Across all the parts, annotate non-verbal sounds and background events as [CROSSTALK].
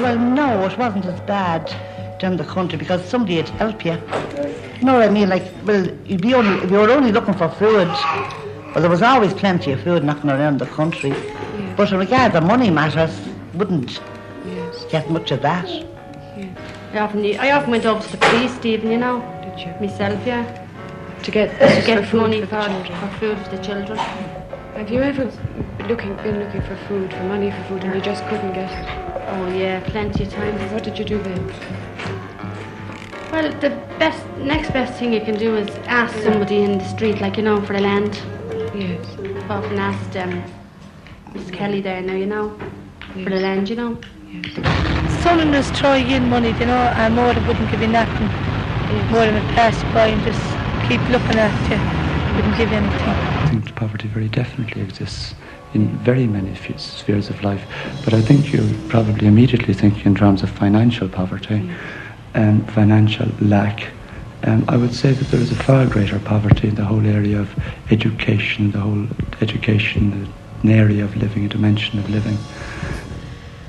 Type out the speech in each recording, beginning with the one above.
Well, no, it wasn't as bad down the country because somebody would help you. You know what I mean? Like, well, you'd be only, if you were only looking for food, well, there was always plenty of food knocking around the country. Yeah. But in regard to money matters, wouldn't Yes. get much of that. I often, I often went over to the police, Stephen, you know, Did you? myself, yeah, To get, to for get food money for for, the for food for the children. Have you ever looking, been looking for food, for money for food, and you just couldn't get it? Oh yeah, plenty of times. What did you do then? Well, the best, next best thing you can do is ask somebody in the street, like you know, for the land. Yes. I've often asked um, Miss Kelly there now, you know, for the Yes. land, you know. Someone was throwing in money, you know, and more than wouldn't give you nothing. More than would pass by and just keep looking at you. Wouldn't give you anything. I think poverty very definitely exists in very many f- spheres of life. But I think you probably immediately think in terms of financial poverty and financial lack. Um, I would say that there is a far greater poverty in the whole area of education, the whole education, an area of living, a dimension of living.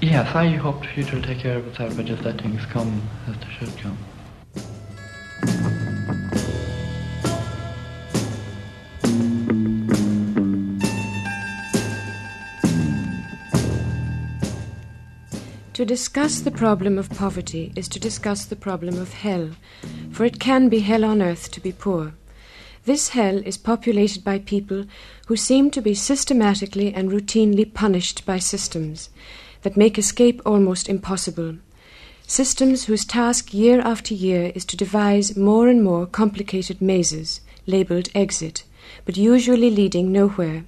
Yes, I hope the future will take care of itself and just let things come as they should come. To discuss the problem of poverty is to discuss the problem of hell, for it can be hell on earth to be poor. This hell is populated by people who seem to be systematically and routinely punished by systems that make escape almost impossible. Systems whose task year after year is to devise more and more complicated mazes, labeled exit, but usually leading nowhere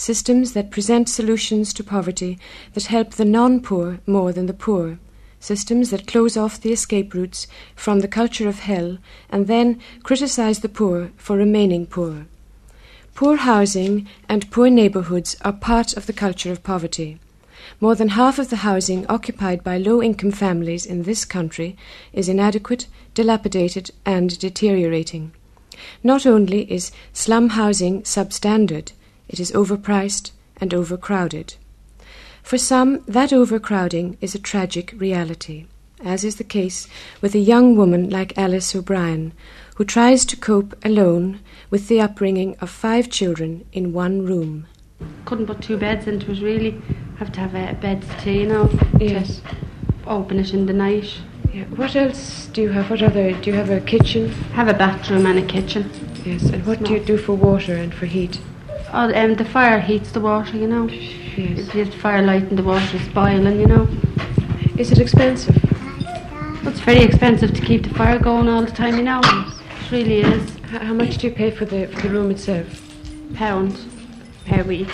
systems that present solutions to poverty that help the non poor more than the poor, systems that close off the escape routes from the culture of hell and then criticize the poor for remaining poor. Poor housing and poor neighborhoods are part of the culture of poverty. More than half of the housing occupied by low income families in this country is inadequate, dilapidated, and deteriorating. Not only is slum housing substandard, it is overpriced and overcrowded. For some, that overcrowding is a tragic reality, as is the case with a young woman like Alice O'Brien, who tries to cope alone with the upbringing of five children in one room. Couldn't put two beds into it really. Have to have uh, a bed to tea, you know. Yes. Open it in the night. Yeah. What else do you have? What other? Do you have a kitchen? Have a bathroom and a kitchen. Yes. And what do you do for water and for heat? Oh, um, the fire heats the water, you know. Yes. If you have firelight and the water is boiling, you know. Is it expensive? It's very expensive to keep the fire going all the time, you know. It really is. How much do you pay for the for the room itself? Pound per week.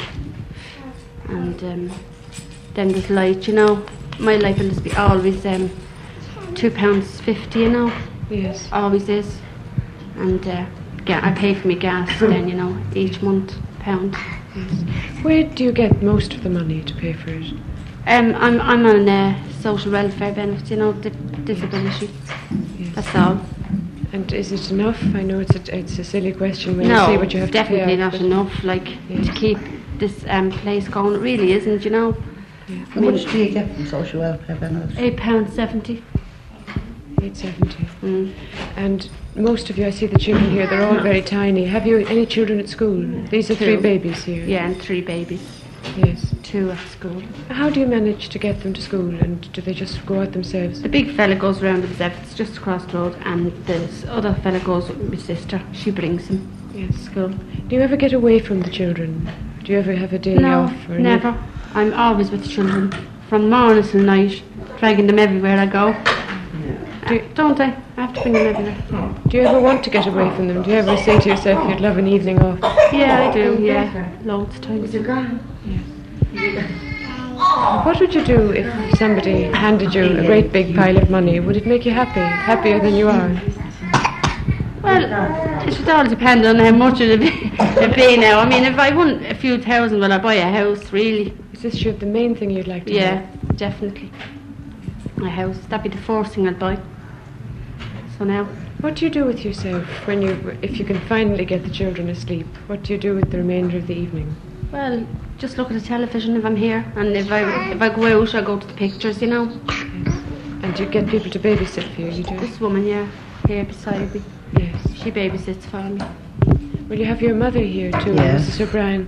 And um, then there's light, you know. My light will just be always um, two pounds fifty, you know. Yes. Always is. And uh, yeah, I pay for my gas then, you know, each month, pound. Where do you get most of the money to pay for it? Um, I'm I'm on uh, social welfare benefits, you know, di- disability. That's all. And is it enough? I know it's a, it's a silly question when no, you see what you have definitely to pay out, not enough. Like Yes. to keep this um, place going, it really isn't. You know, How much do you get from social welfare benefits? eight pounds seventy. 870. Mm. And most of you, I see the children here, they're all very tiny. Have you any children at school? These are three babies here. Yeah, and three babies, Yes. two at school. How do you manage to get them to school and do they just go out themselves? The big fella goes round himself. It's just across the road, and this other fella goes with my sister. She brings him Yes. school. Do you ever get away from the children? Do you ever have a day No, off? Or any- never. I'm always with the children, from morning till night, dragging them everywhere I go. Do- Don't I? I have to bring them everywhere. Do you ever want to get away from them? Do you ever say to yourself you'd love an evening off? Yeah, I do. Yeah, loads of times. What would you do if somebody handed you a great big pile of money? Would it make you happy? Happier than you are? Well, it should all depend on how much it'd be, it'd be now. I mean, if I won a few thousand, will I buy a house? Really? Is this your, the main thing you'd like to do? Yeah, definitely. A house. That'd be the first thing I'd buy. So now, What do you do with yourself when you, if you can finally get the children asleep? What do you do with the remainder of the evening? well, just look at the television if I'm here, and if I if I go out, I go to the pictures. You know, And you get people to babysit for you, you do? This woman, yeah, here beside me, Yes. she babysits for me. Well, you have your mother here too, Yes. Mrs. O'Brien.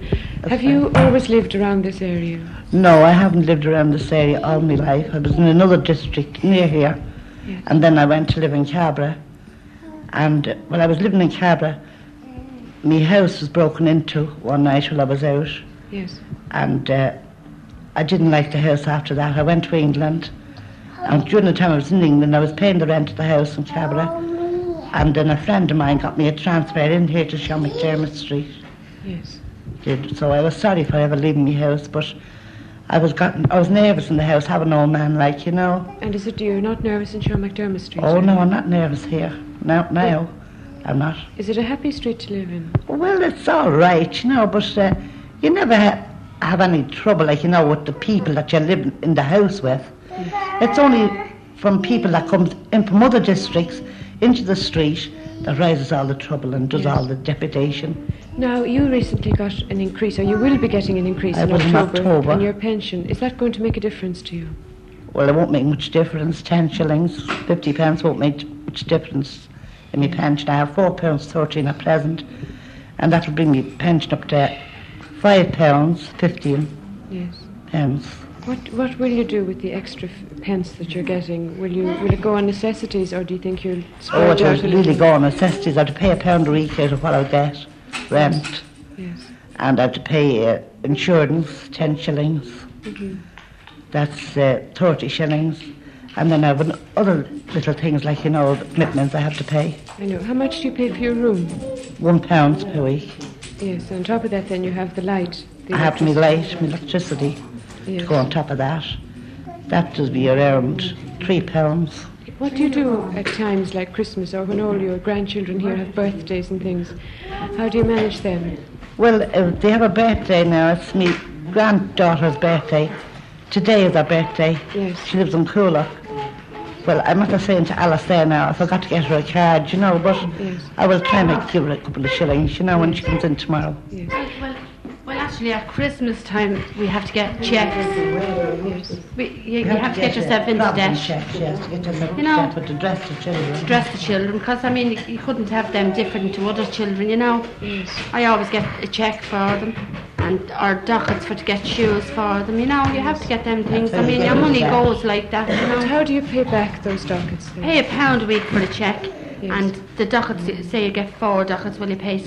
Have you always lived around this area? No, I haven't lived around this area all my life. I was in another district near here. Yes. And then I went to live in Cabra. And uh, when I was living in Cabra, my house was broken into one night while I was out. Yes. And uh, I didn't like the house after that. I went to England. And during the time I was in England, I was paying the rent of the house in Cabra. And then a friend of mine got me a transfer in here to Sean McDermott Street. Yes. Did. So I was sorry for ever leaving my house, but I was gotten, I was nervous in the house, having an old man like, you know. And is it you're not nervous in Sean McDermott Street? Oh no. I'm not nervous here. Now, now, I'm not. Is it a happy street to live in? Well, it's all right, you know, but uh, you never ha- have any trouble, like you know, with the people that you live in the house with. It's only from people that comes in from other districts into the street that raises all the trouble and does Yes. all the deputation. Now, you recently got an increase, or you will be getting an increase I in was in October, October. in your pension. Is that going to make a difference to you? Well, it won't make much difference. Ten shillings, fifty pounds won't make much difference in my pension. I have four pounds thirteen at present, and that will bring my pension up to five pounds fifteen Yes. pence. What What will you do with the extra f- pence that you're getting? Will you Will it go on necessities, or do you think you'll Oh, it will really go on necessities. I have to pay a pound a week out of what I get, rent, Yes. and I have to pay uh, insurance, ten shillings. Mm-hmm. That's uh, thirty shillings, and then I have other little things like you know the commitments I have to pay. I know. How much do you pay for your room? One pound per week. Yes. On top of that, then you have the light. The I have my light, my electricity Yes. to go on top of that. That does be around three pounds. What do you do at times like Christmas or when all your grandchildren here have birthdays and things? How do you manage them? Well, uh, they have a birthday now. It's my granddaughter's birthday. Today is her birthday. Yes. She lives in Coolock. Well, I'm not saying to Alice there now, I forgot to get her a card, you know, but Yes. I will try and give her a couple of shillings, you know, when she comes in tomorrow. Yes. Well, well, actually, at Christmas time, we have to get checks. We, you, you have to get yourself into problem debt. Checks, yes, to get yourself You know- into debt with the dress of children. Dress the children, because I mean, you, you couldn't have them different to other children, you know. Yes. I always get a check for them, and or dockets for to get shoes for them. You know, you have to get them things. I mean, your money goes like that. You know, how do you pay back those dockets then? pay a pound a week for the check, Yes. and the dockets. Say you get four dockets, Will you pay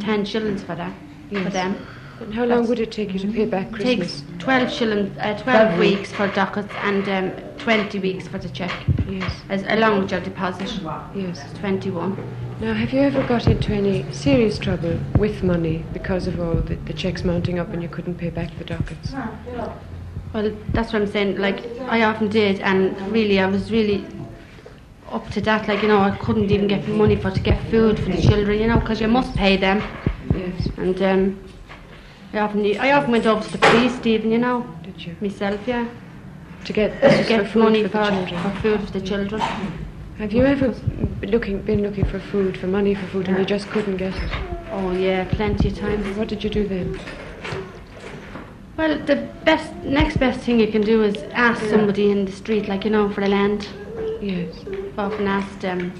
ten shillings for that for them. And how long would it take you to pay back Christmas? Takes twelve shillings, uh, twelve weeks for dockets, and um, twenty weeks for the check, Yes. as along with your deposit. Yes. Twenty-one. Now, have you ever got into any serious trouble with money because of all the, the checks mounting up and you couldn't pay back the dockets? Well, that's what I'm saying. Like, I often did, and really, I was really up to that. Like, you know, I couldn't even get money for to get food for the children, you know, because you must pay them. Yes. And um, I often, I often went over to the police, even, you know, Did you? myself, yeah, To get, to get for money for for, the children. for food for the children. Have you ever been looking, been looking for food, for money for food, and you just couldn't get it? Oh yeah, plenty of times. What did you do then? Well, the best, next best thing you can do is ask somebody in the street, like you know, for the land. Yes. I've often asked um,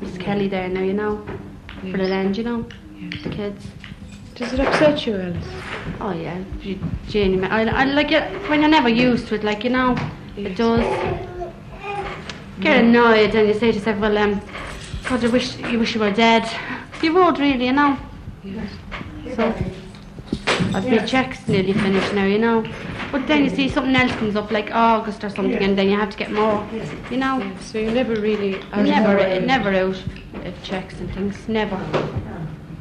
Miss Kelly there now, you know, for the Yes. land, you know, Yes. the kids. Does it upset you, Alice? Oh yeah, you- Janie. I, I like it when you're never used to it. Like you know, it does. Get annoyed and you say to yourself, "Well, um, God, I wish you wish you were dead." You would really, you know. Yes. So I've my checks nearly finished now, you know. But then you see something else comes up like August or something, and then you have to get more. You know. So you're never really out never, never out of checks and things. Never.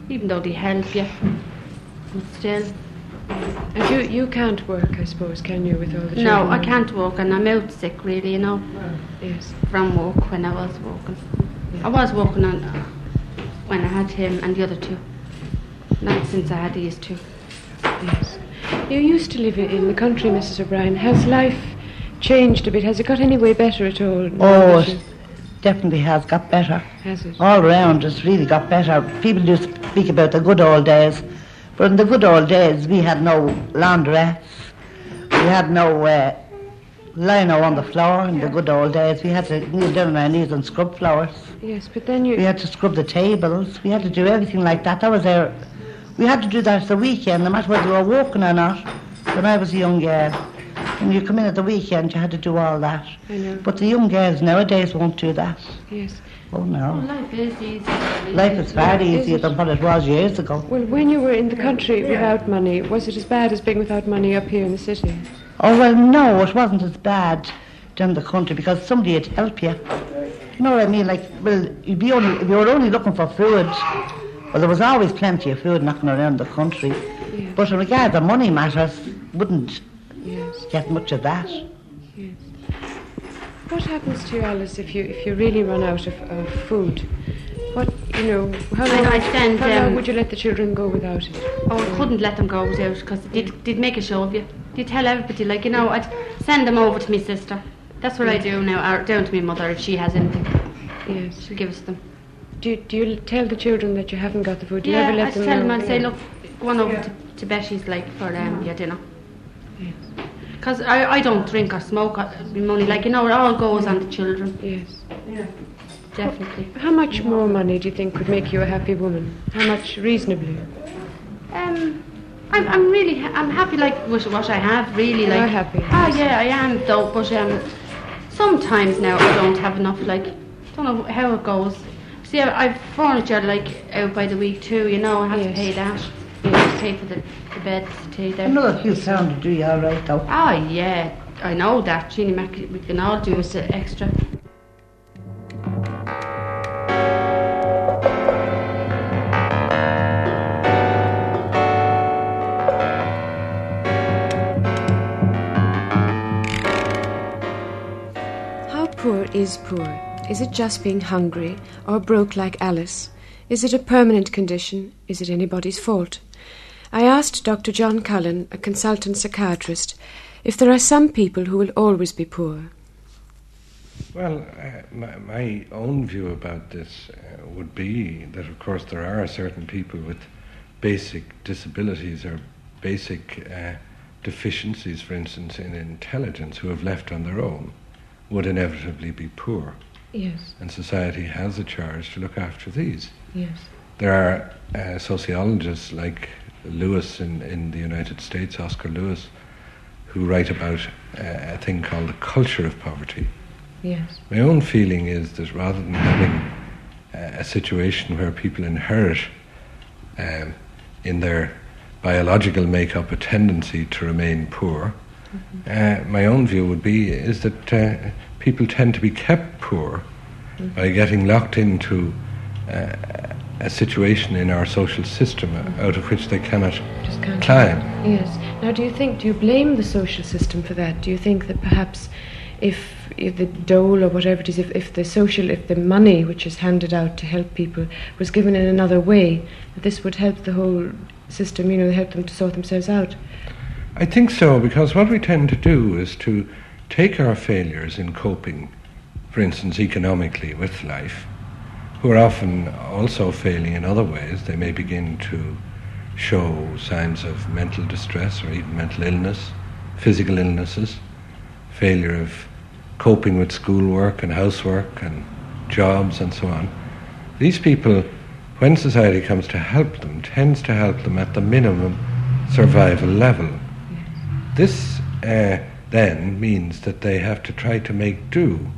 Even though they help you, but still. And you, you can't work, I suppose, can you, with all the No. I can't walk, and I'm out sick, really, you know, Yes. from work when I was walking. I was walking on when I had him and the other two. Not since I had these two. Yes. You used to live in the country, Mrs. O'Brien. Has life changed a bit? Has it got any way better at all? Oh, that it you- definitely has got better. Has it? All round, it's really got better. People do speak about the good old days, but in the good old days, we had no laundrettes, we had no uh, lying on the floor in the good old days. We had to kneel down on our knees and scrub floors. Yes, but then you. We had to scrub the tables. We had to do everything like that. That was our. We had to do that at the weekend, no matter whether you were working or not. When I was a young girl, when you come in at the weekend, you had to do all that. I know. But the young girls nowadays won't do that. Yes. Oh no. life is easy. Life is far easier than what it was years ago. Well, when you were in the country without money, was it as bad as being without money up here in the city? Oh well, no, it wasn't as bad down the country because somebody would help you. You know what I mean? Like, well, you'd be only if you were only looking for food. Well, there was always plenty of food knocking around the country. But in regard to money matters, wouldn't Yes. get much of that. Yes. What happens to you, Alice, if you if you really run out of, of food? What you know? How long, I- I send, how long um, would you let the children go without it? Oh, I couldn't let them go without because they'd, they'd make a show of you. They'd tell everybody, like, you know, I'd send them over to my sister. That's what I do now, or down to my mother if she has anything. Yes. She'll give us them. Do you, do you tell the children that you haven't got the food? Do you yeah, ever let I them tell them, I'd say, look, go on over to, to Betty's, like, for um, your dinner. Because I, I don't drink or smoke, uh, my money, like, you know, it all goes on the children, Yes. Yeah. Definitely. How much more money do you think could make you a happy woman? How much reasonably? Um, I'm, I'm really, ha- I'm happy, like, with what I have, really, You like. are happy, Oh, yeah, I am, though, but um, sometimes now I don't have enough, like, don't know how it goes. See, I, I've furniture, like, out by the week, too, you know, I have Yes. to pay that. You have to pay for the, the beds, the tea there. Another few pounds to do you all right, though. Oh, yeah, I know that. Jeannie Mac, we can all do is extra. How poor is poor? Is it just being hungry or broke like Alice? Is it a permanent condition? Is it anybody's fault? I asked Dr. John Cullen, a consultant psychiatrist, if there are some people who will always be poor. Well, uh, my, my own view about this uh, would be that, of course, there are certain people with basic disabilities or basic uh, deficiencies, for instance, in intelligence, who have left on their own, would inevitably be poor. Yes. And society has a charge to look after these. Yes. There are uh, sociologists like Lewis in, in the United States, Oscar Lewis, who write about uh, a thing called the culture of poverty. Yes. My own feeling is that rather than having uh, a situation where people inherit um, in their biological makeup a tendency to remain poor, uh, my own view would be is that uh, people tend to be kept poor by getting locked into uh, a situation in our social system out of which they cannot Just climb. Yes. Now, do you think? Do you blame the social system for that? Do you think that perhaps, if if the dole or whatever it is, if, if the social, if the money which is handed out to help people was given in another way, that this would help the whole system? You know, help them to sort themselves out. I think so, because what we tend to do is to take our failures in coping, for instance, economically with life, who are often also failing in other ways. They may begin to show signs of mental distress or even mental illness, physical illnesses, failure of coping with schoolwork and housework and jobs and so on. These people, when society comes to help them, tends to help them at the minimum survival level. This uh, then means that they have to try to make do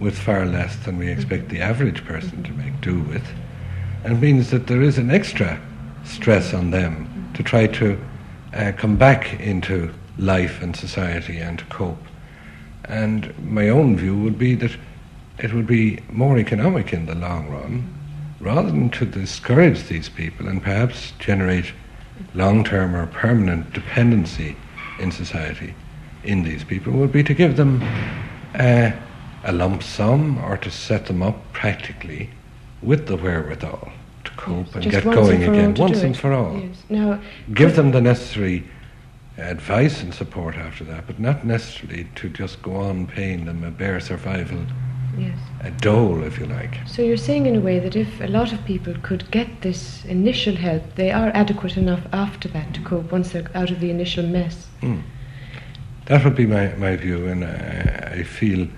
with far less than we expect the average person to make do with, and means that there is an extra stress on them to try to uh, come back into life and society and to cope. And my own view would be that it would be more economic in the long run, rather than to discourage these people and perhaps generate long term or permanent dependency in society in these people, would be to give them uh, a lump sum or to set them up practically with the wherewithal to cope and Just get going and again once and for all Yes. Now, give them the necessary advice and support after that, but not necessarily to just go on paying them a bare survival, yes. a dole, if you like. So you're saying in a way that if a lot of people could get this initial help, they are adequate enough after that to cope once they're out of the initial mess. Hmm. That would be my, my view, and I, I feel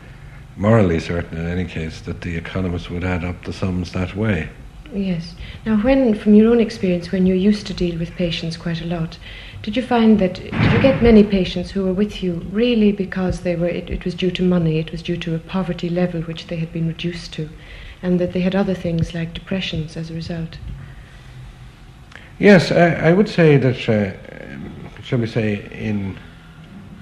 morally certain in any case that the economists would add up the sums that way. Yes. Now, when, from your own experience, when you used to deal with patients quite a lot, did you find that, did you get many patients who were with you really because they were, it, it was due to money, it was due to a poverty level which they had been reduced to, and that they had other things like depressions as a result? Yes, I, I would say that, uh, shall we say, in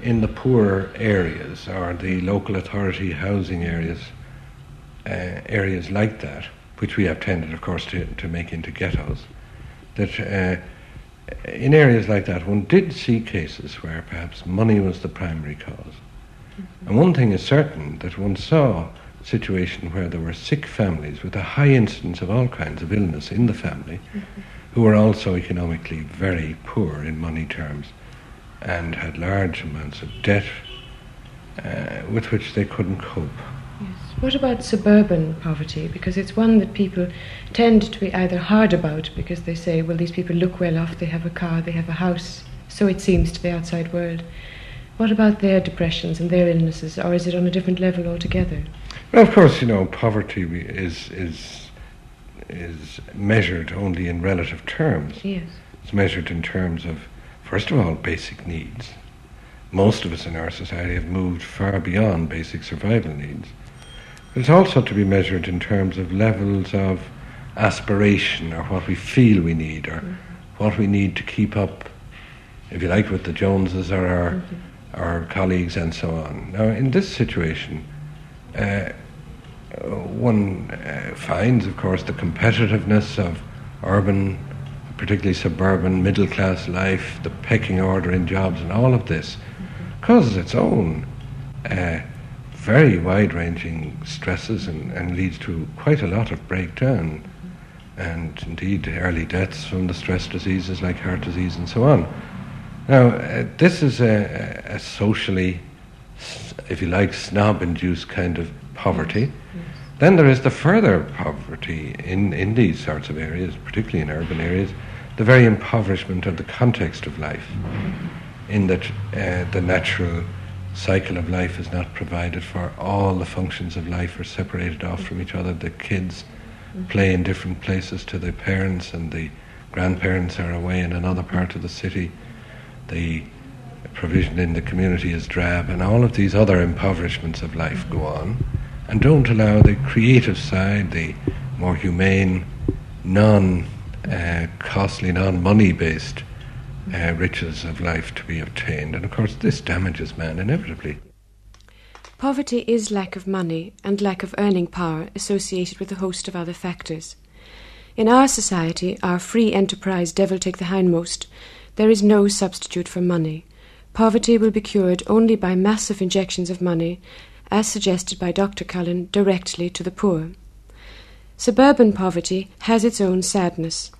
in the poor areas or the local authority housing areas, uh, areas like that, which we have tended, of course, to, to make into ghettos, that uh, in areas like that, one did see cases where perhaps money was the primary because mm-hmm. And one thing is certain that one saw a situation where there were sick families with a high incidence of all kinds of illness in the family, mm-hmm. who were also economically very poor in money terms and had large amounts of debt uh, with which they couldn't cope. Yes. What about suburban poverty? Because it's one that people tend to be either hard about because they say, well, these people look well off, they have a car, they have a house, so it seems to the outside world. What about their depressions and their illnesses, or is it on a different level altogether? Well, of course, you know, poverty is is is measured only in relative terms. Yes. It's measured in terms of First of all, basic needs. Most of us in our society have moved far beyond basic survival needs. But it's also to be measured in terms of levels of aspiration or what we feel we need or mm-hmm. what we need to keep up, if you like, with the Joneses or our, mm-hmm. our colleagues and so on. Now, in this situation, uh, one uh, finds, of course, the competitiveness of urban particularly suburban middle class life, the pecking order in jobs, and all of this causes its own uh, very wide ranging stresses and, and, leads to quite a lot of breakdown and indeed early deaths from the stress diseases like heart disease and so on. Now, uh, this is a, a, socially, if you like, snob induced kind of poverty. Yes. Then there is the further poverty in, in these sorts of areas, particularly in urban areas, the very impoverishment of the context of life, in that uh, the natural cycle of life is not provided for. All the functions of life are separated off from each other. The kids play in different places to their parents, and the grandparents are away in another part of the city. The provision in the community is drab, and all of these other impoverishments of life go on and don't allow the creative side, the more humane, non uh, costly, non money based uh, riches of life to be obtained. And of course, this damages man inevitably. Poverty is lack of money and lack of earning power associated with a host of other factors. In our society, our free enterprise devil take the hindmost, there is no substitute for money. Poverty will be cured only by massive injections of money, as suggested by Dr. Cullen, directly to the poor. Suburban poverty has its own sadness.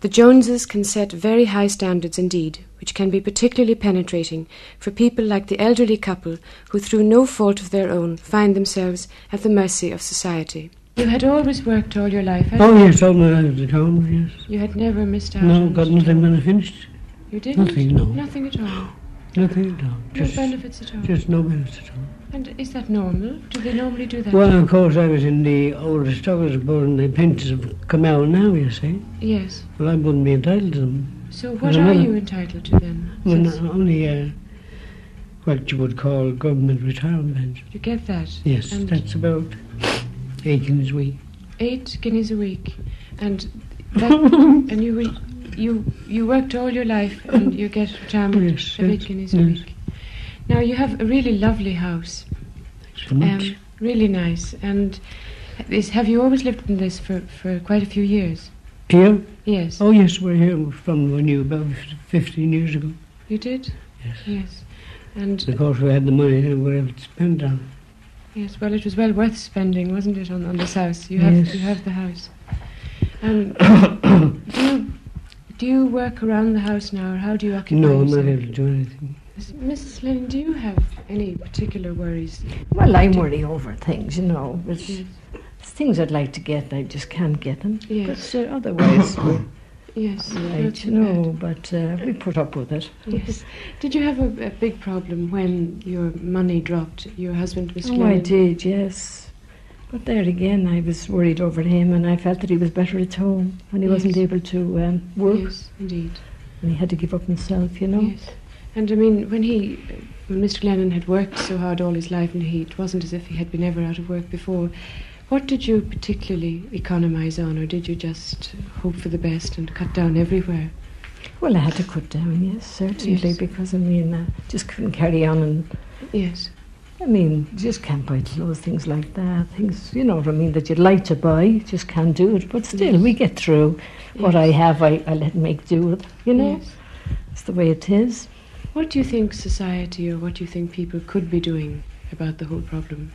The Joneses can set very high standards indeed, which can be particularly penetrating for people like the elderly couple who, through no fault of their own, find themselves at the mercy of society. You had always worked all your life, Oh, yes, all my life at home, yes. You had never missed out No, got nothing when I finished. You didn't? Nothing, no. Nothing at all? Nothing at all. No just, benefits at all? Just no benefits at all. And is that normal? Do they normally do that? Well, of course, I was in the board and the pensions have come now, you see. Yes. Well, I wouldn't be entitled to them. So what are you entitled to then? Well, not only uh, what you would call government retirement pension. You get that? Yes, and that's about eight guineas a week. Eight guineas a week. And [LAUGHS] that, and you you you worked all your life and you get retirement yes, of eight guineas yes. a week. Now you have a really lovely house. So much. Um, really nice. And this, have you always lived in this for, for quite a few years? Here? Yes. Oh, yes, we're here from when you about 15 years ago. You did? Yes. Yes. And of course, we had the money and we were able to spend on. Yes, well, it was well worth spending, wasn't it, on, on this house? You have, yes. you have the house. [COUGHS] Um, do, you, do you work around the house now, or how do you occupy No, I'm not able to do anything. Mrs. Lennon, do you have any particular worries? Well, I worry over things, you know. It's, yes. things I'd like to get, and I just can't get them. Yes. But uh, otherwise, [COUGHS] Yes. right, not you too know, but uh, we put up with it. Yes. Did you have a, a big problem when your money dropped? Your husband was Oh, I did, yes. But there again, I was worried over him, and I felt that he was better at home when he wasn't able to um, work, Yes, indeed. and he had to give up himself, you know. Yes. And I mean, when he, when Mr. Glennon had worked so hard all his life, and he, it wasn't as if he had been ever out of work before. What did you particularly economise on, or did you just hope for the best and cut down everywhere? Well, I had to cut down, yes, certainly, Yes. because I mean, I just couldn't carry on, and Yes. I mean, just can't buy clothes, things like that, things, you know what I mean, that you'd like to buy, just can't do it. But still, Yes. we get through. What I have, I, I let make do with, you know. Yes. It's the way it is. What do you think society, or what do you think people could be doing about the whole problem?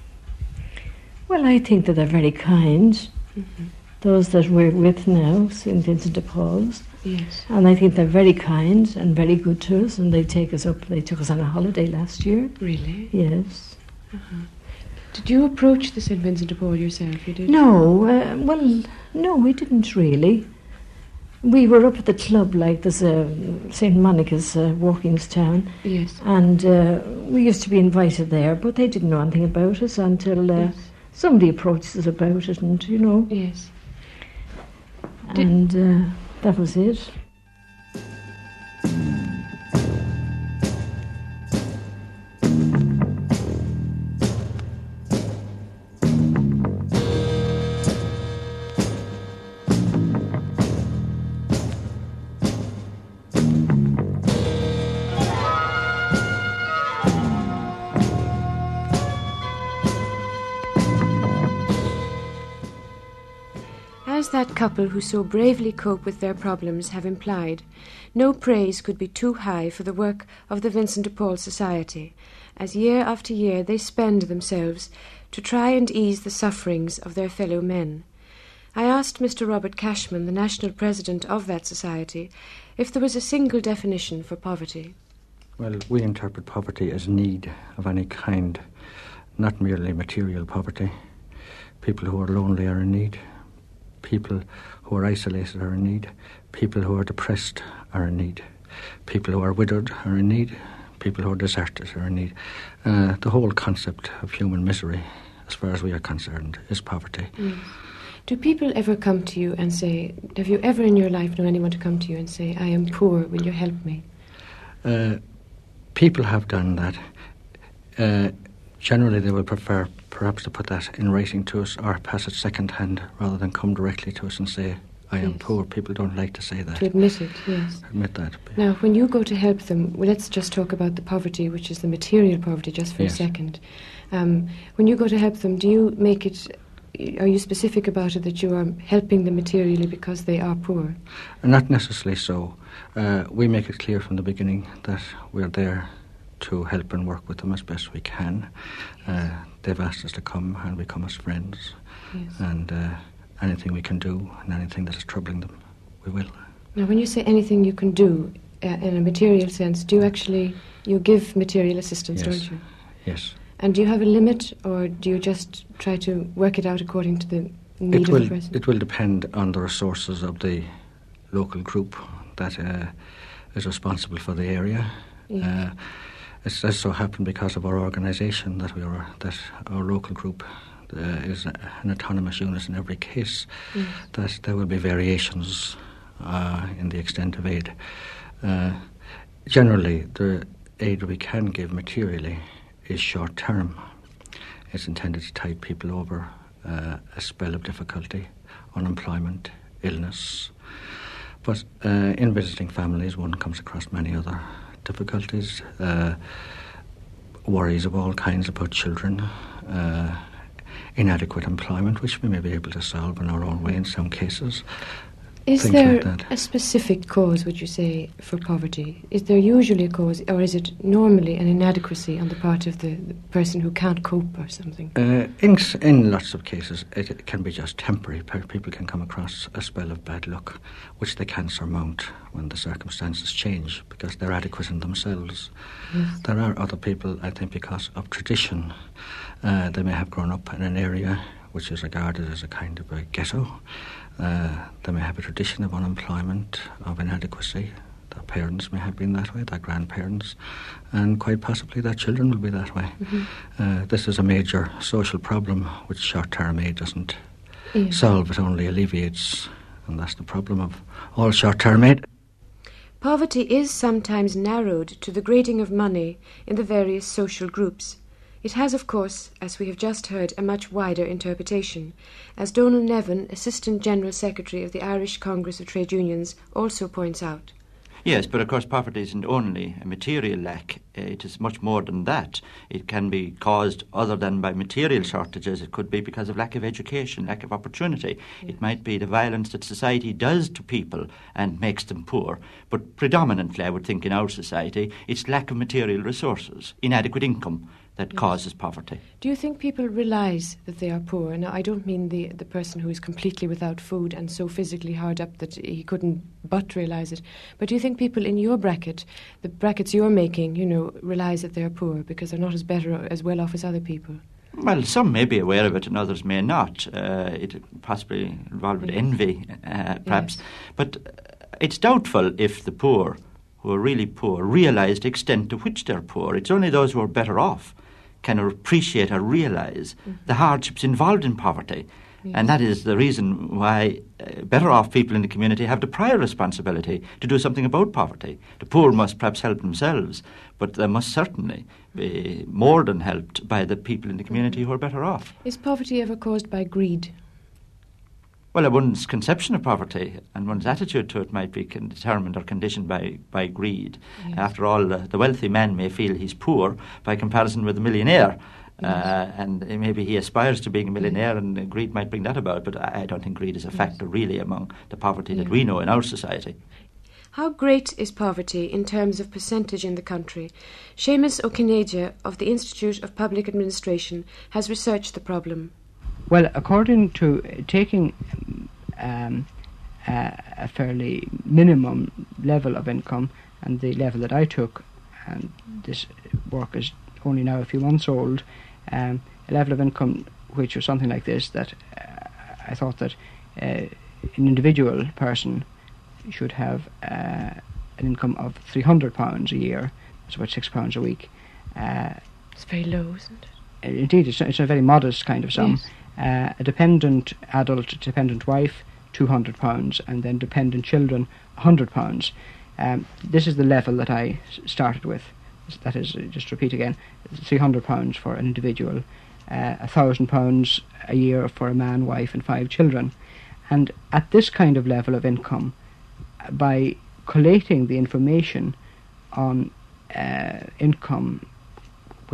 Well, I think that they're very kind. Mhm. Those that we're with now, St. Vincent de Paul's. Yes. And I think they're very kind and very good to us, and they take us up. They took us on a holiday last year. Really? Yes. Did you approach the St. Vincent de Paul yourself? You did? No, uh, well, no, we didn't really. We were up at the club, like there's a St. Monica's uh, Walkingstown, Yes. and uh, we used to be invited there, but they didn't know anything about us until uh, Yes. somebody approached us about it, and you know, Yes. And uh, that was it. Couple who so bravely cope with their problems have implied, no praise could be too high for the work of the Vincent de Paul Society, as year after year they spend themselves to try and ease the sufferings of their fellow men. I asked Mr. Robert Cashman, the national president of that society, if there was a single definition for poverty. Well, we interpret poverty as need of any kind, not merely material poverty. People who are lonely are in need. People who are isolated are in need. People who are depressed are in need. People who are widowed are in need. People who are deserted are in need. Uh, the whole concept of human misery, as far as we are concerned, is poverty. Do people ever come to you and say, have you ever in your life known anyone to come to you and say, I am poor, will you help me? Uh, people have done that. Uh, generally, they will prefer perhaps to put that in writing to us or pass it second hand rather than come directly to us and say, I am Yes. poor. People don't like to say that. To admit it, yes. Admit that. Now, when you go to help them, well, let's just talk about the poverty, which is the material poverty, just for Yes. a second. Um, when you go to help them, do you make it, are you specific about it that you are helping them materially because they are poor? Not necessarily so. Uh, we make it clear from the beginning that we're there to help and work with them as best we can. Uh, they've asked us to come and we come as friends. Yes. And uh, anything we can do and anything that is troubling them, we will. Now, when you say anything you can do uh, in a material sense, do you actually, you give material assistance, Yes. don't you? Yes. And do you have a limit, or do you just try to work it out according to the need It of will, the person? it will depend on the resources of the local group that uh, is responsible for the area. Yes. It does so happen because of our organisation that we are that our local group uh, is an autonomous unit in every case. Yes. That there will be variations uh, in the extent of aid. Uh, generally, the aid we can give materially is short term. It's intended to tide people over uh, a spell of difficulty, unemployment, illness. But uh, in visiting families, one comes across many other difficulties, uh, worries of all kinds about children, uh, inadequate employment, which we may be able to solve in our own way in some cases. Is there like a specific cause, would you say, for poverty? Is there usually a cause, or is it normally an inadequacy on the part of the, the person who can't cope or something? Uh, in, in lots of cases, it, it can be just temporary. People can come across a spell of bad luck, which they can surmount when the circumstances change because they're adequate in themselves. Yes. There are other people, I think, because of tradition, uh, they may have grown up in an area which is regarded as a kind of a ghetto. Uh, they may have a tradition of unemployment, of inadequacy. Their parents may have been that way, their grandparents, and quite possibly their children will be that way. Mhm. Uh, this is a major social problem which short term aid doesn't Yeah. solve, it only alleviates. And that's the problem of all short term aid. Poverty is sometimes narrowed to the grading of money in the various social groups. It has, of course, as we have just heard, a much wider interpretation, as Donal Nevin, Assistant General Secretary of the Irish Congress of Trade Unions, also points out. Yes, but of course, poverty isn't only a material lack. Uh, It is much more than that. It can be caused other than by material shortages. It could be because of lack of education, lack of opportunity. It might be the violence that society does to people and makes them poor. But predominantly, I would think, in our society, it's lack of material resources, inadequate income that causes poverty. Do you think people realize that they are poor? Now, I don't mean the, the person who is completely without food and so physically hard up that he couldn't but realize it. But do you think people in your bracket, the brackets you're making, you know, realize that they're poor because they're not as better, as well off as other people? Well, some may be aware of it and others may not. Uh, it possibly involved with Yes. envy, uh, perhaps. But uh, it's doubtful if the poor, who are really poor, realise the extent to which they're poor. It's only those who are better off can appreciate or realise the hardships involved in poverty. And that is the reason why uh, better off people in the community have the prior responsibility to do something about poverty. The poor must perhaps help themselves, but they must certainly be more than helped by the people in the community who are better off. Is poverty ever caused by greed? Well, one's conception of poverty and one's attitude to it might be determined or conditioned by, by greed. Yes. After all, the, the wealthy man may feel he's poor by comparison with the millionaire. Uh, and uh, maybe he aspires to being a millionaire, and uh, greed might bring that about. But I, I don't think greed is a factor really among the poverty that we know in our society. How great is poverty in terms of percentage in the country? Seamus Ó Cinnéide of the Institute of Public Administration has researched the problem. Well, according to taking um, a, a fairly minimum level of income and the level that I took, and this work is only now a few months old, um, a level of income which was something like this that uh, I thought that uh, an individual person should have uh, an income of £300 a year, it's about £6 a week. Uh, It's very low, isn't it? Indeed, it's, it's a very modest kind of sum. Uh, a dependent adult, dependent wife, two hundred pounds, and then dependent children, hundred pounds. Um, this is the level that I started with. That is, uh, just repeat again, three hundred pounds for an individual, uh, a thousand pounds a year for a man, wife, and five children. And at this kind of level of income, uh, by collating the information on uh, income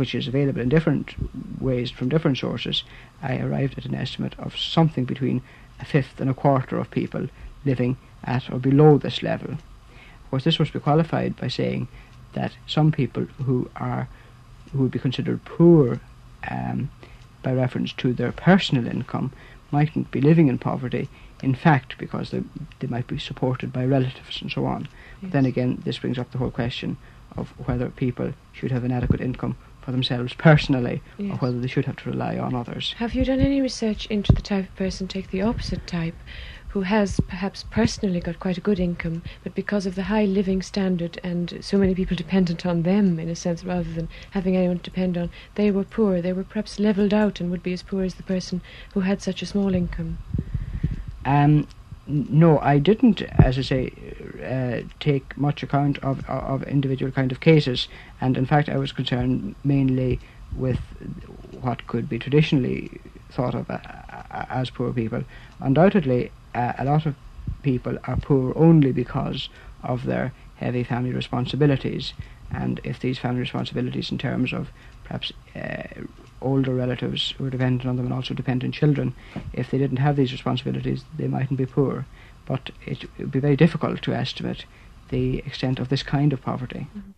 which is available in different ways from different sources, I arrived at an estimate of something between a fifth and a quarter of people living at or below this level. Of course, this must be qualified by saying that some people who are who would be considered poor um, by reference to their personal income mightn't be living in poverty. In fact, because they, they might be supported by relatives and so on. But then again, this brings up the whole question of whether people should have an adequate income for themselves personally, or whether they should have to rely on others. Have you done any research into the type of person, take the opposite type, who has perhaps personally got quite a good income, but because of the high living standard and so many people dependent on them, in a sense, rather than having anyone to depend on, they were poor, they were perhaps levelled out and would be as poor as the person who had such a small income? Um, no, I didn't, as I say, uh, take much account of, of individual kind of cases, and in fact, I was concerned mainly with what could be traditionally thought of uh, uh, as poor people. Undoubtedly, uh, a lot of people are poor only because of their heavy family responsibilities, and if these family responsibilities, in terms of perhaps uh, older relatives who are dependent on them and also dependent children, if they didn't have these responsibilities, they mightn't be poor. But it would be very difficult to estimate the extent of this kind of poverty. Mm-hmm.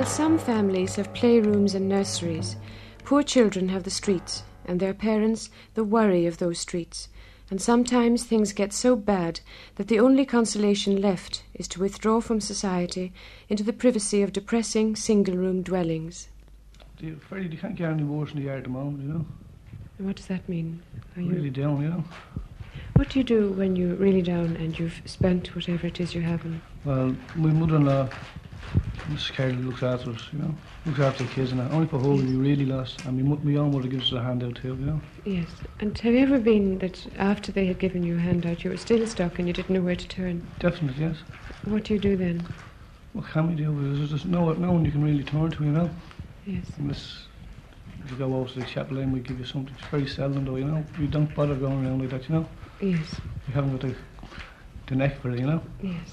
While some families have playrooms and nurseries, poor children have the streets, and their parents the worry of those streets. And sometimes things get so bad that the only consolation left is to withdraw from society into the privacy of depressing single room dwellings. You, Freddie, you can't get any worse in the yard at the moment, you know. What does that mean? Are you, Really down, you know. what do you do when you're really down and you've spent whatever it is you have? And Well, my mother-in-law, Mrs. Carroll, looks after us, you know. Looks after the kids and that. Only for home we really lost. And mo- my own mother gives us a hand out too, you know. yes. And have you ever been that after they had given you a handout, you were still stuck and you didn't know where to turn? Definitely, yes. What do you do then? What can we do? There's just no, no one you can really turn to, you know. Yes. Unless you go over to the chapel and we give you something. It's very seldom though, you know. We don't bother going around like that, you know. Yes. We haven't got the, the neck you know. Yes.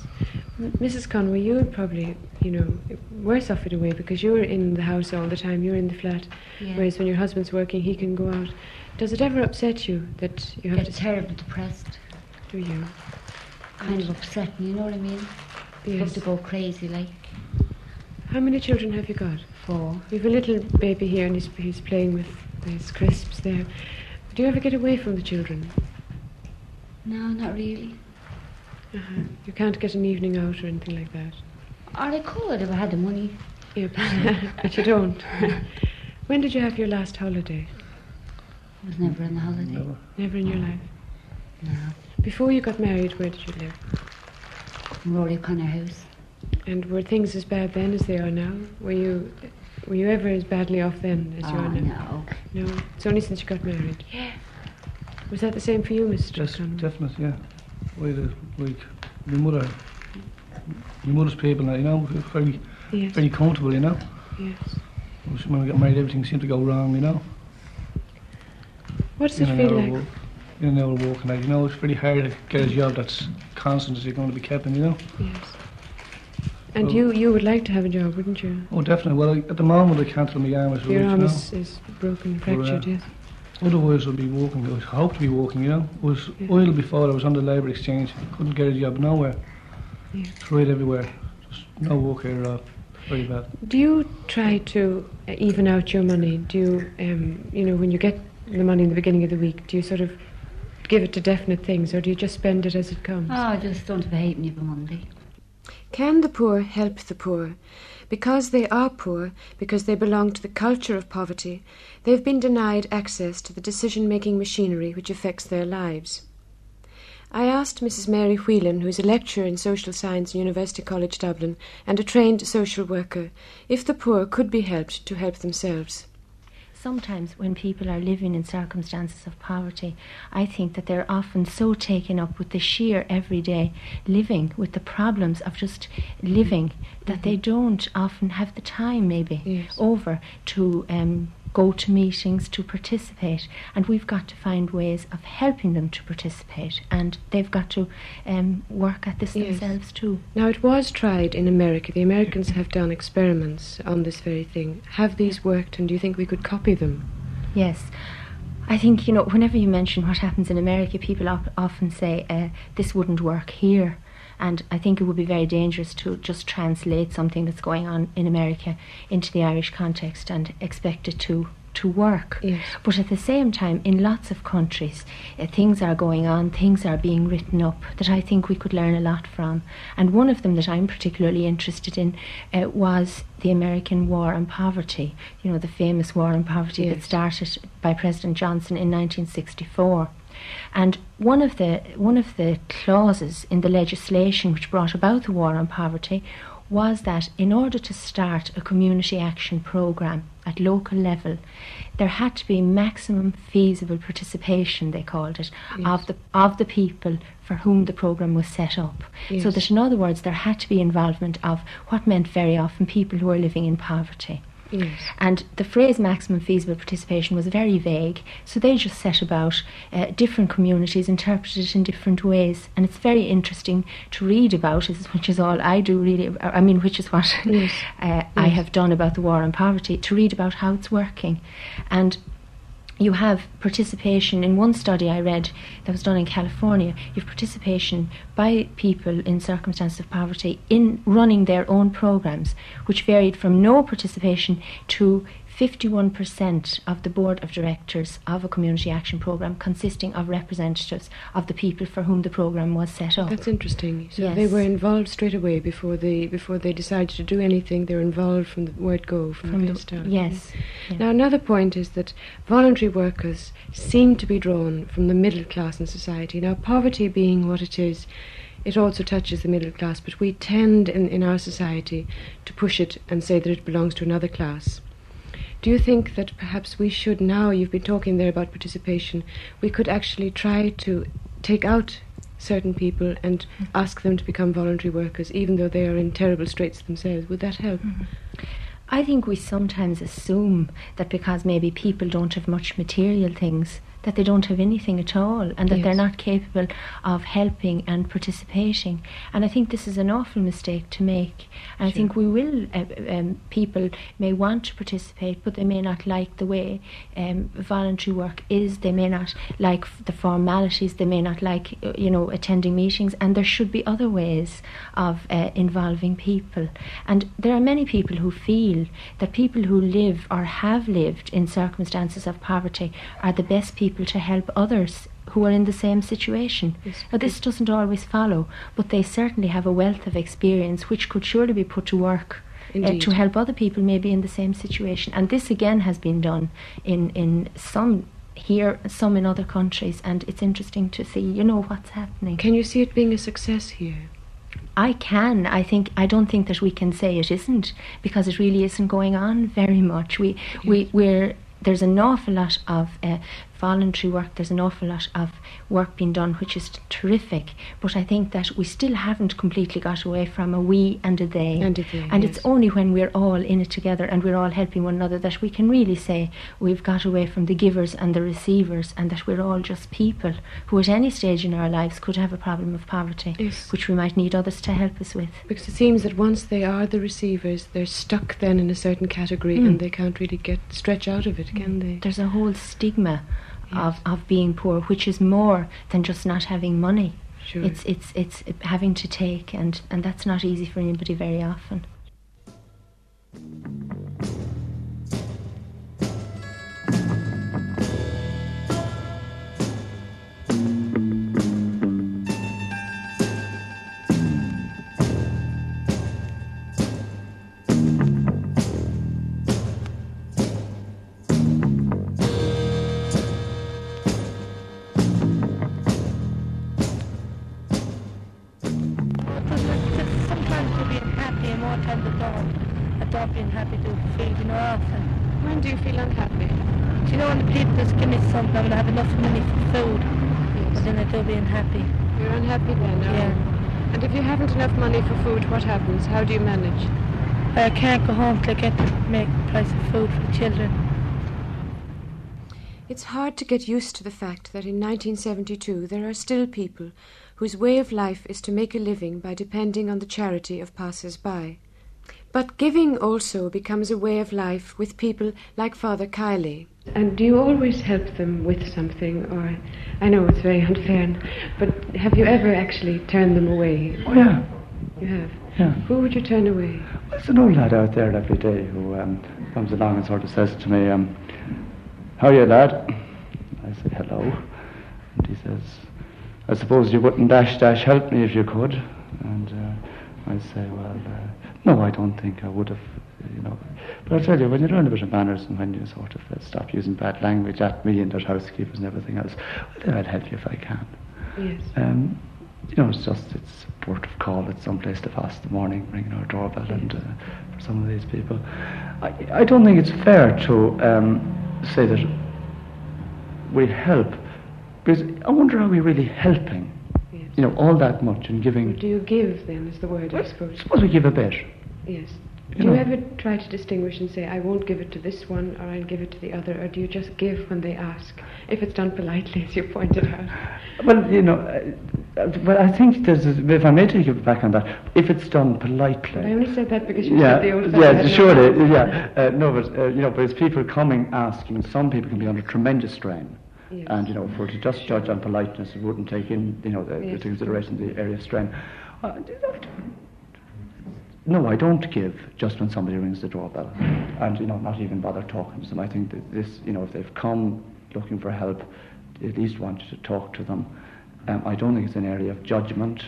Mrs. Conway, you would probably, you know, worse off in a way because you're in the house all the time, you're in the flat. Yeah. Whereas when your husband's working, he can go out. Does it ever upset you that you have Get to. terribly depressed. Do you? Kind of upsetting, you know what I mean? Yes. Love to go crazy, like. How many children have you got? Four. We've a little baby here and he's, he's playing with his crisps there. Do you ever get away from the children? No, not really. Uh-huh. You can't get an evening out or anything like that? Or I could if I had the money. Yeah, [LAUGHS] but, but you don't. [LAUGHS] when did you have your last holiday? I was never on a holiday. Never in your life? No. Before you got married, where did you live? Rory O'Connor House. And were things as bad then as they are now? Were you were you ever as badly off then as you Oh, are now? no. No. It's only since you got married. Yeah. Was that the same for you, Mr. Yes, definitely, yeah. Why the, like, my mother, my mother's people, you know, very, Yes. very comfortable, you know. Yes. When we got married, everything seemed to go wrong, you know. What does it In and feel like? work- In and out of and you know, it's very hard to get a job that's constant as you're going to be kept in, you know. Yes. And you you would like to have a job, wouldn't you? Oh, definitely. Well, I, at the moment, I can't tell my arm is Your arm you know. is, is broken, fractured, yes. Otherwise, I'd be walking. I hope to be walking, you know. I was oil before I was on the labour exchange. Couldn't get a job nowhere. Yeah. Tried everywhere. Just no work here at all. Very bad. Do you try to uh, even out your money? Do you, um, you know, when you get the money in the beginning of the week, do you sort of give it to definite things, or do you just spend it as it comes? Oh, I just don't have a halfpenny of a Monday. Can the poor help the poor? Because they are poor, because they belong to the culture of poverty, they've been denied access to the decision making machinery which affects their lives. I asked Mrs. Mary Whelan, who is a lecturer in social science in University College Dublin and a trained social worker, if the poor could be helped to help themselves. Sometimes, when people are living in circumstances of poverty, I think that they're often so taken up with the sheer everyday living, with the problems of just living, that they don't often have the time, maybe, over to um, go to meetings, to participate. And we've got to find ways of helping them to participate, and they've got to um, work at this Yes. themselves too. Now, it was tried in America. The Americans have done experiments on this very thing. Have these worked, and do you think we could copy them? Yes. I think, you know, whenever you mention what happens in America, people op- often say, uh, this wouldn't work here. And I think it would be very dangerous to just translate something that's going on in America into the Irish context and expect it to, to work. Yes. But at the same time, in lots of countries, uh, things are going on, things are being written up that I think we could learn a lot from. And one of them that I'm particularly interested in uh, was the American War on Poverty. You know, the famous War on Poverty that started by President Johnson in 1964. And one of the one of the clauses in the legislation which brought about the war on poverty was that in order to start a community action program at local level, there had to be maximum feasible participation, they called it, of the of the people for whom the program was set up. So that in other words there had to be involvement of what meant very often people who are living in poverty. Yes. And the phrase maximum feasible participation was very vague, so they just set about uh, different communities interpreted it in different ways. And it's very interesting to read about, which is all I do really, I mean, which is what Yes. [LAUGHS] uh, I have done about the war on poverty, to read about how it's working. And you have participation in one study I read that was done in California. You have participation by people in circumstances of poverty in running their own programs, which varied from no participation to 51% of the board of directors of a community action program consisting of representatives of the people for whom the program was set up. That's interesting. So Yes. they were involved straight away before they before they decided to do anything. They were involved from the word go, from, From the the- start. yes, yeah. Now another point is that voluntary workers seem to be drawn from the middle class in society. Now poverty being what it is, it also touches the middle class, but we tend in, in our society to push it and say that it belongs to another class. Do you think that perhaps we should now, you've been talking there about participation, we could actually try to take out certain people and mm-hmm. ask them to become voluntary workers, even though they are in terrible straits themselves? Would that help? Mm-hmm. I think we sometimes assume that because maybe people don't have much material things, that they don't have anything at all and that they're not capable of helping and participating. And I think this is an awful mistake to make. And I think we will, uh, um, people may want to participate, but they may not like the way um, voluntary work is. They may not like f- the formalities. They may not like, uh, you know, attending meetings. And there should be other ways of uh, involving people. And there are many people who feel that people who live or have lived in circumstances of poverty are the best people to help others who are in the same situation. Now, this doesn't always follow, but they certainly have a wealth of experience which could surely be put to work. Uh, to help other people maybe in the same situation and this again has been done in in some here some in other countries and it's interesting to see you know what's happening Can you see it being a success here? I can. I think. I don't think that we can say it isn't because it really isn't going on very much. We we we're there's an awful lot of uh, voluntary work. There's an awful lot of work being done, which is terrific. But I think that we still haven't completely got away from a we and a they. And a they, And yes. it's only when we're all in it together and we're all helping one another that we can really say we've got away from the givers and the receivers, and that we're all just people who, at any stage in our lives, could have a problem of poverty, Yes. which we might need others to help us with. Because it seems that once they are the receivers, they're stuck then in a certain category Mm. and they can't really get stretch out of it, can they? There's a whole stigma of, of being poor, which is more than just not having money. Sure. It's it's it's having to take, and, and that's not easy for anybody very often. Food. How do you manage? I can't go home till I get to make the price of food for the children. It's hard to get used to the fact that in 1972 there are still people whose way of life is to make a living by depending on the charity of passers by. But giving also becomes a way of life with people like Father Kiley. And do you always help them with something, or I know it's very unfair, but have you ever actually turned them away? Oh, yeah. You have. Yeah. Who would you turn away? There's an old lad out there every day who um, comes along and sort of says to me, um, How are you, lad? I say, Hello. And he says, I suppose you wouldn't dash dash help me if you could. And uh, I say, Well, uh, no, I don't think I would have, you know. But I tell you, when you learn a bit of manners and when you sort of uh, stop using bad language at me and at housekeepers and everything else, well, I'll help you if I can. Yes. Um, you know, it's just it's a port of call at some place to fast the morning, ringing our doorbell, and uh, for some of these people, I, I don't think it's fair to um, say that we help, because I wonder are we really helping? Yes. You know, all that much and giving. Do you give then, is the word, I suppose? Suppose we give a bit. Yes. Do you know, ever try to distinguish and say, I won't give it to this one or I'll give it to the other, or do you just give when they ask, if it's done politely, [LAUGHS] as you pointed out? Well, you know, uh, well, I think there's, a, if I may take you back on that, if it's done politely. I only said that because you yeah, said the old yeah, surely, manners. yeah. Uh, no, but uh, you know, but it's people coming asking. Some people can be under tremendous strain, Yes. and you know, for to just judge on politeness, it wouldn't take in, you know, the, Yes. into consideration the area of strain. Uh, no, I don't give just when somebody rings the doorbell, and you know, not even bother talking to them. I think that this, you know, if they've come looking for help, at least want you to talk to them. Um, I don't think it's an area of judgment.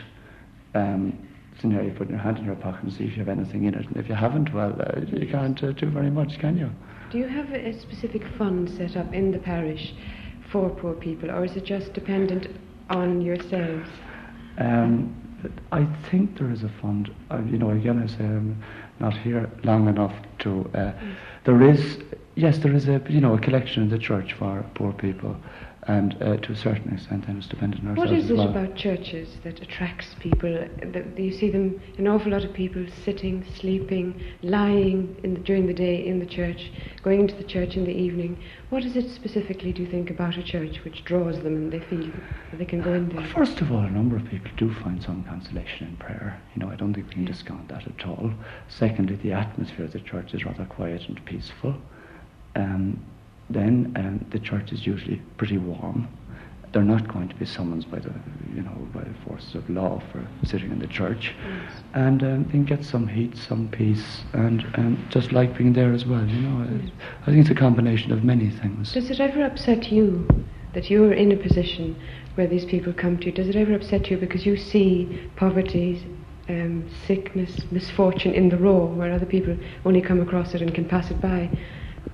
Um, it's an area of putting your hand in your pocket and see if you have anything in it. And if you haven't, well, uh, you can't uh, do very much, can you? Do you have a, specific fund set up in the parish for poor people, or is it just dependent on yourselves? Um, I think there is a fund. Uh, you know, again, I say I'm not here long enough to. Uh, there is, yes, there is a you know a collection in the church for poor people, and uh, to a certain extent, then it's dependent on ourselves is as it well. about churches that attracts people? That you see them, an awful lot of people sitting, sleeping, lying in the, during the day in the church, going into the church in the evening. What is it specifically, do you think, about a church which draws them and they feel that they can go in there? First of all, a number of people do find some consolation in prayer. You know, I don't think we can discount that at all. Secondly, the atmosphere of the church is rather quiet and peaceful. Um, then um, the church is usually pretty warm. They're not going to be summoned by the, you know, by the forces of law for sitting in the church, and um, they can get some heat, some peace, and um, just like being there as well. You know, I, I think it's a combination of many things. Does it ever upset you that you're in a position where these people come to you? Does it ever upset you because you see poverty, um, sickness, misfortune in the raw, where other people only come across it and can pass it by?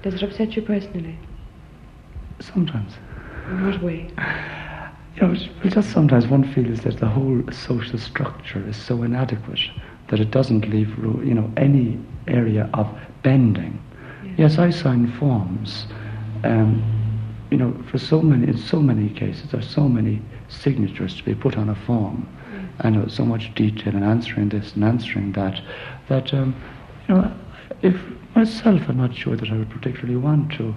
Does it upset you personally? Sometimes. In what way? You know, just sometimes one feels that the whole social structure is so inadequate that it doesn't leave you know any area of bending. Yes, I sign forms. Um, you know, for so many, in so many cases, there's so many signatures to be put on a form, and there's so much detail in answering this and answering that, that um, you know, if myself, I'm not sure that I would particularly want to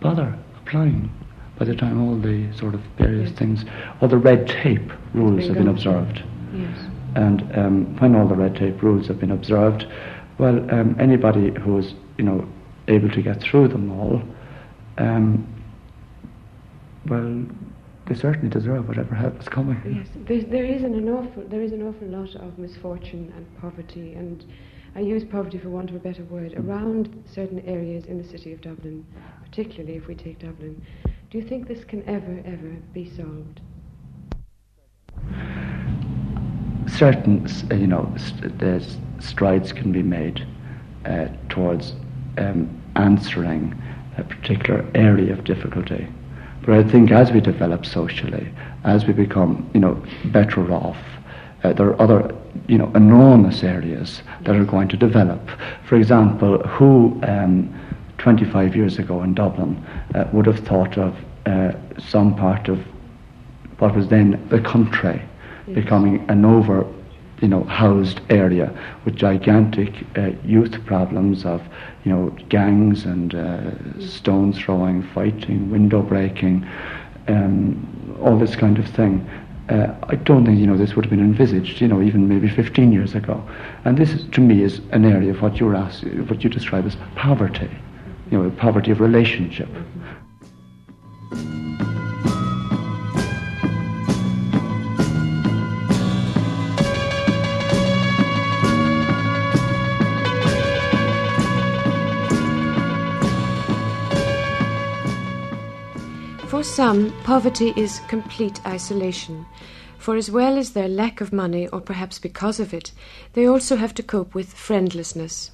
bother applying by the time all the sort of various things, all the red tape rules have been observed. Yes. And um, when all the red tape rules have been observed, well, um, anybody who is, you know, able to get through them all, um, well, they certainly deserve whatever help is coming. Yes, there, there is an, an awful there is an awful lot of misfortune and poverty, and I use poverty for want of a better word around certain areas in the city of Dublin, particularly if we take Dublin. Do you think this can ever, ever be solved? certain, you know, st- strides can be made uh, towards um, answering a particular area of difficulty. But I think as we develop socially, as we become, you know, better off, uh, there are other, you know, enormous areas that are going to develop. For example, who um, 25 years ago in Dublin uh, would have thought of uh, some part of what was then the country becoming an over you know housed area with gigantic uh, youth problems of you know gangs and uh, stone throwing fighting window breaking um, all this kind of thing uh, I don't think you know this would have been envisaged you know even maybe 15 years ago. And this is, to me is an area of what you're asking what you describe as poverty you know poverty of relationship For some, poverty is complete isolation. For as well as their lack of money, or perhaps because of it, they also have to cope with friendlessness.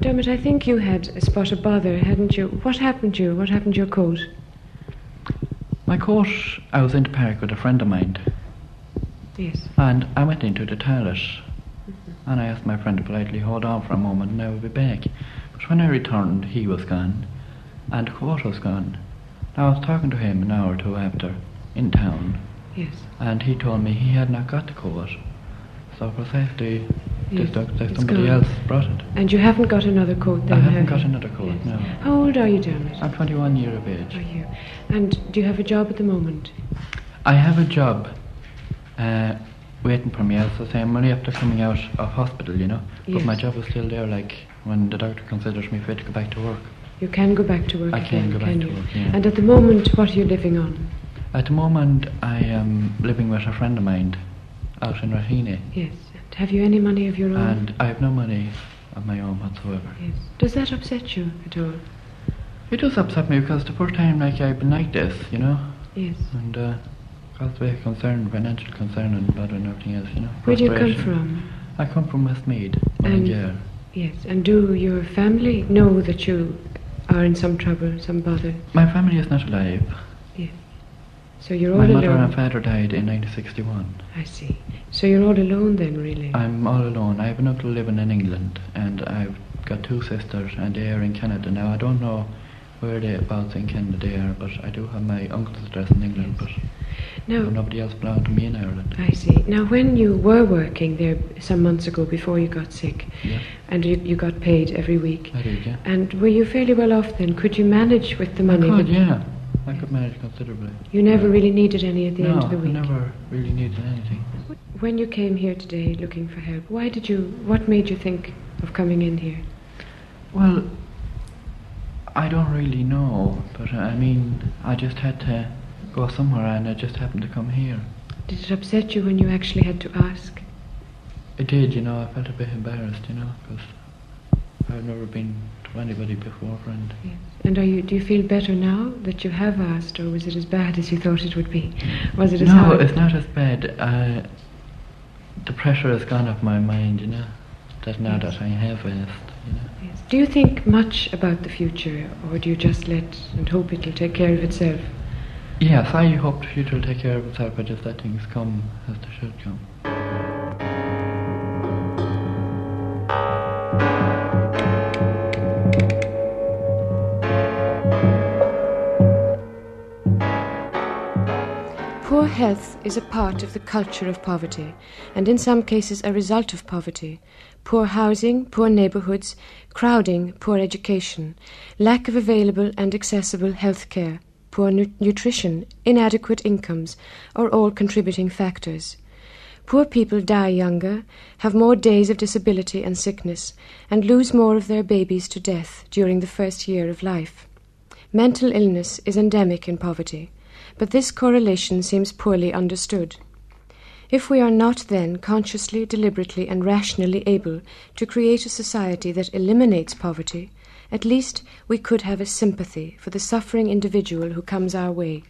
Dermot, I think you had a spot of bother, hadn't you? What happened to you? What happened to your coat? My coat, I was in the park with a friend of mine, Yes. and I went into the toilet, mm-hmm. and I asked my friend to politely hold on for a moment and I would be back. But when I returned, he was gone, and the coat was gone. I was talking to him an hour or two after, in town, Yes. and he told me he had not got the coat. So Just like It's somebody gone. else brought it. And you haven't got another coat then, I haven't have got you? another coat, no. How old are you, Dermot? I'm 21 years of age. Are you? And do you have a job at the moment? I have a job uh, waiting for me. As I say, I'm only after coming out of hospital, you know. Yes. But my job is still there, like when the doctor considers me fit to go back to work. You can go back to work I can again, go back can to you? work, yeah. And at the moment, what are you living on? At the moment, I am living with a friend of mine out in Raheny, Yes. And have you any money of your own? and I have no money of my own whatsoever. Yes. Does that upset you at all? It does upset me because the first time, like I've been like this, you know, Yes. and uh, a bit of concern, financial concern, and bother and everything else, you know. Where do you come from? I come from Westmeath, Mullingar. Yes. And do your family know that you are in some trouble, some bother? My family is not alive. Yeah. So you're all My mother alone. and father died in 1961. I see. So you're all alone then, really? I'm all alone. I have an uncle living in England, and I've got two sisters, and they are in Canada. Now, I don't know where they about in Canada they are, but I do have my uncle's address in England, but Now- nobody else belonged to me in Ireland. I see. Now, when you were working there some months ago before you got sick, Yeah. and you, you got paid every week, I did, yeah. and were you fairly well off then? Could you manage with the I money? could, yeah. I could manage considerably. You never really needed any at the no, end of the week. I never really needed anything. When you came here today looking for help, why did you? What made you think of coming in here? Well, I don't really know, but uh, I mean, I just had to go somewhere, and I just happened to come here. Did it upset you when you actually had to ask? It did, you know. I felt a bit embarrassed, you know, because I've never been to anybody before, and And are you? Do you feel better now that you have asked, or was it as bad as you thought it would be? Was it as no, hard? it's not as bad. Uh, the pressure has gone off my mind, you know. That now Yes. that I have asked, you know. Yes. Do you think much about the future, or do you just let and hope it'll take care of itself? Yes, I hope the future will take care of itself. I just let things come as they should come. Poor health is a part of the culture of poverty, and in some cases a result of poverty. Poor housing, poor neighbourhoods, crowding, poor education, lack of available and accessible health care, poor nu- nutrition, inadequate incomes are all contributing factors. Poor people die younger, have more days of disability and sickness, and lose more of their babies to death during the first year of life. Mental illness is endemic in poverty, but this correlation seems poorly understood. If we are not then consciously, deliberately, and rationally able to create a society that eliminates poverty, at least we could have a sympathy for the suffering individual who comes our way,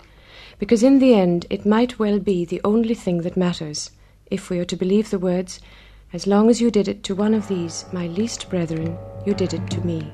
because in the end it might well be the only thing that matters, if we are to believe the words, As long as you did it to one of these, my least brethren, you did it to me.